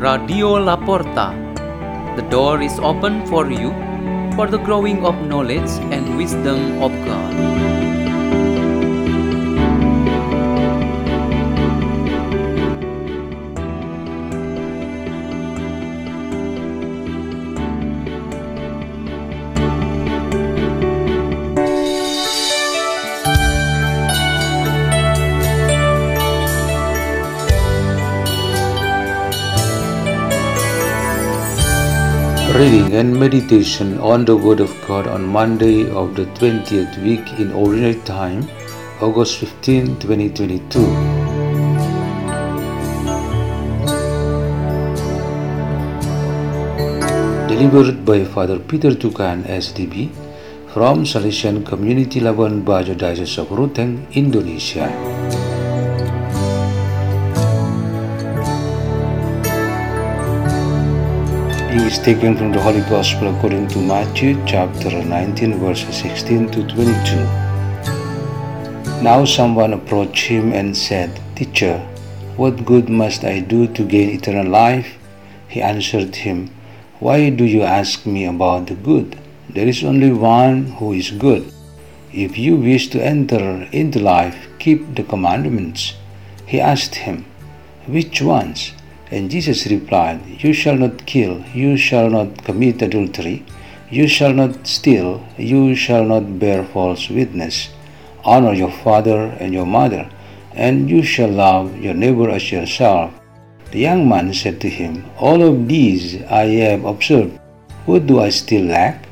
Radio La Porta. The door is open for you for the growing of knowledge and wisdom of God. Reading and meditation on the Word of God on Monday of the 20th week in Ordinary Time, August 15, 2022. Delivered by Father Peter Tukan, SDB, from Salesian Community Labuan Bajo Diocese of Ruteng, Indonesia. Is taken from the Holy Gospel according to Matthew chapter 19 verses 16 to 22. Now someone approached him and said, Teacher, what good must I do to gain eternal life? He answered him, Why do you ask me about the good? There is only one who is good. If you wish to enter into life, keep the commandments. He asked him, Which ones? And Jesus replied, You shall not kill, you shall not commit adultery, you shall not steal, you shall not bear false witness, honor your father and your mother, and you shall love your neighbor as yourself. The young man said to him, All of these I have observed. What do I still lack?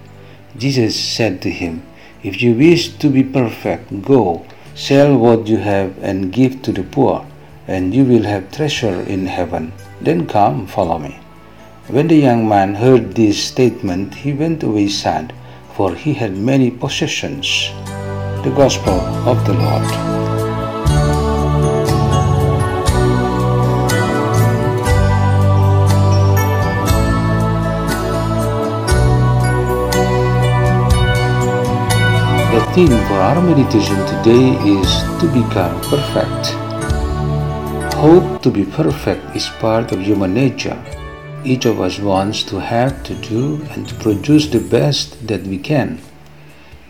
Jesus said to him, If you wish to be perfect, go, sell what you have and give to the poor, and you will have treasure in heaven. Then come, follow me. When the young man heard this statement, he went away sad, for he had many possessions. The Gospel of the Lord. The theme for our meditation today is to become perfect. Hope to be perfect is part of human nature. Each of us wants to have, to do, and to produce the best that we can.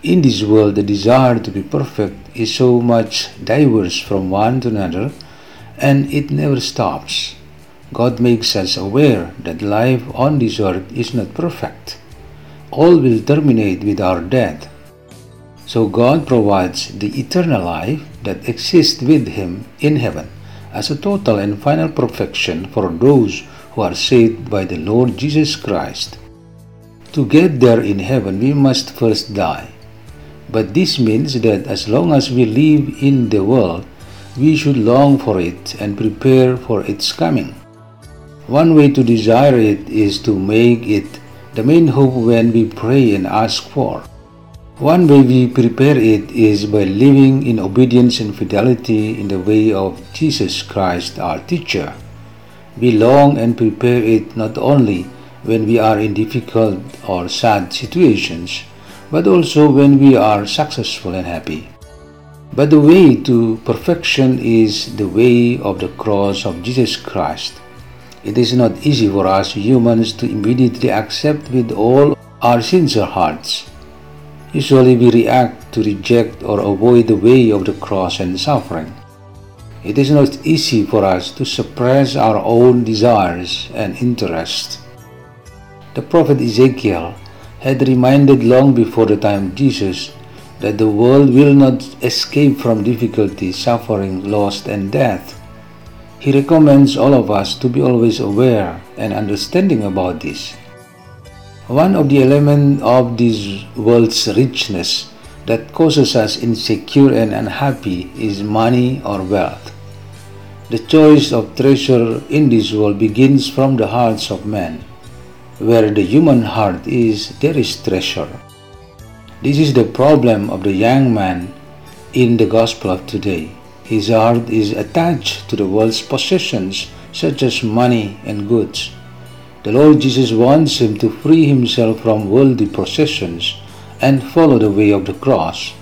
In this world, the desire to be perfect is so much diverse from one to another, and it never stops. God makes us aware that life on this earth is not perfect. All will terminate with our death. So God provides the eternal life that exists with Him in heaven as a total and final perfection for those who are saved by the Lord Jesus Christ. To get there in heaven, we must first die. But this means that as long as we live in the world, we should long for it and prepare for its coming. One way to desire it is to make it the main hope when we pray and ask for. One way we prepare it is by living in obedience and fidelity in the way of Jesus Christ, our teacher. We long and prepare it not only when we are in difficult or sad situations, but also when we are successful and happy. But the way to perfection is the way of the cross of Jesus Christ. It is not easy for us humans to immediately accept with all our sincere hearts. Usually we react to reject or avoid the way of the cross and suffering. It is not easy for us to suppress our own desires and interests. The prophet Ezekiel had reminded long before the time of Jesus that the world will not escape from difficulty, suffering, loss, and death. He recommends all of us to be always aware and understanding about this. One of the elements of this world's richness that causes us insecure and unhappy is money or wealth. The choice of treasure in this world begins from the hearts of men. Where the human heart is, there is treasure. This is the problem of the young man in the gospel of today. His heart is attached to the world's possessions, such as money and goods. The Lord Jesus wants him to free himself from worldly possessions and follow the way of the cross.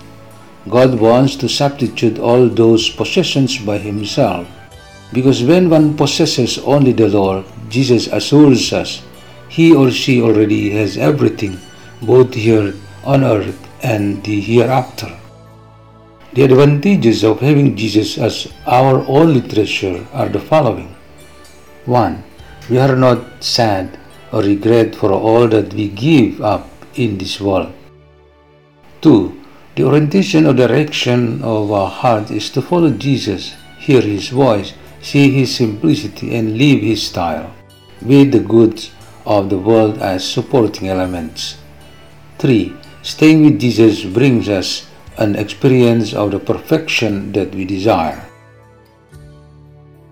God wants to substitute all those possessions by himself. Because when one possesses only the Lord, Jesus assures us he or she already has everything, both here on earth and the hereafter. The advantages of having Jesus as our only treasure are the following 1. We are not sad or regret for all that we give up in this world. 2. The orientation or direction of our heart is to follow Jesus, hear his voice, see his simplicity, and live his style, with the goods of the world as supporting elements. 3. Staying with Jesus brings us an experience of the perfection that we desire.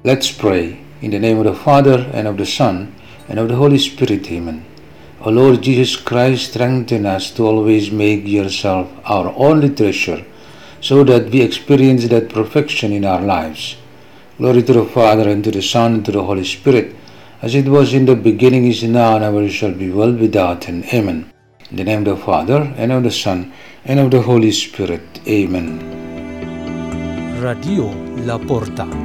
Let's pray in the name of the Father, and of the Son, and of the Holy Spirit. Amen. O Lord Jesus Christ, strengthen us to always make yourself our only treasure, so that we experience that perfection in our lives. Glory to the Father, and to the Son, and to the Holy Spirit, as it was in the beginning, is now, and ever shall be, world without end. Amen. In the name of the Father, and of the Son, and of the Holy Spirit. Amen. Radio La Porta.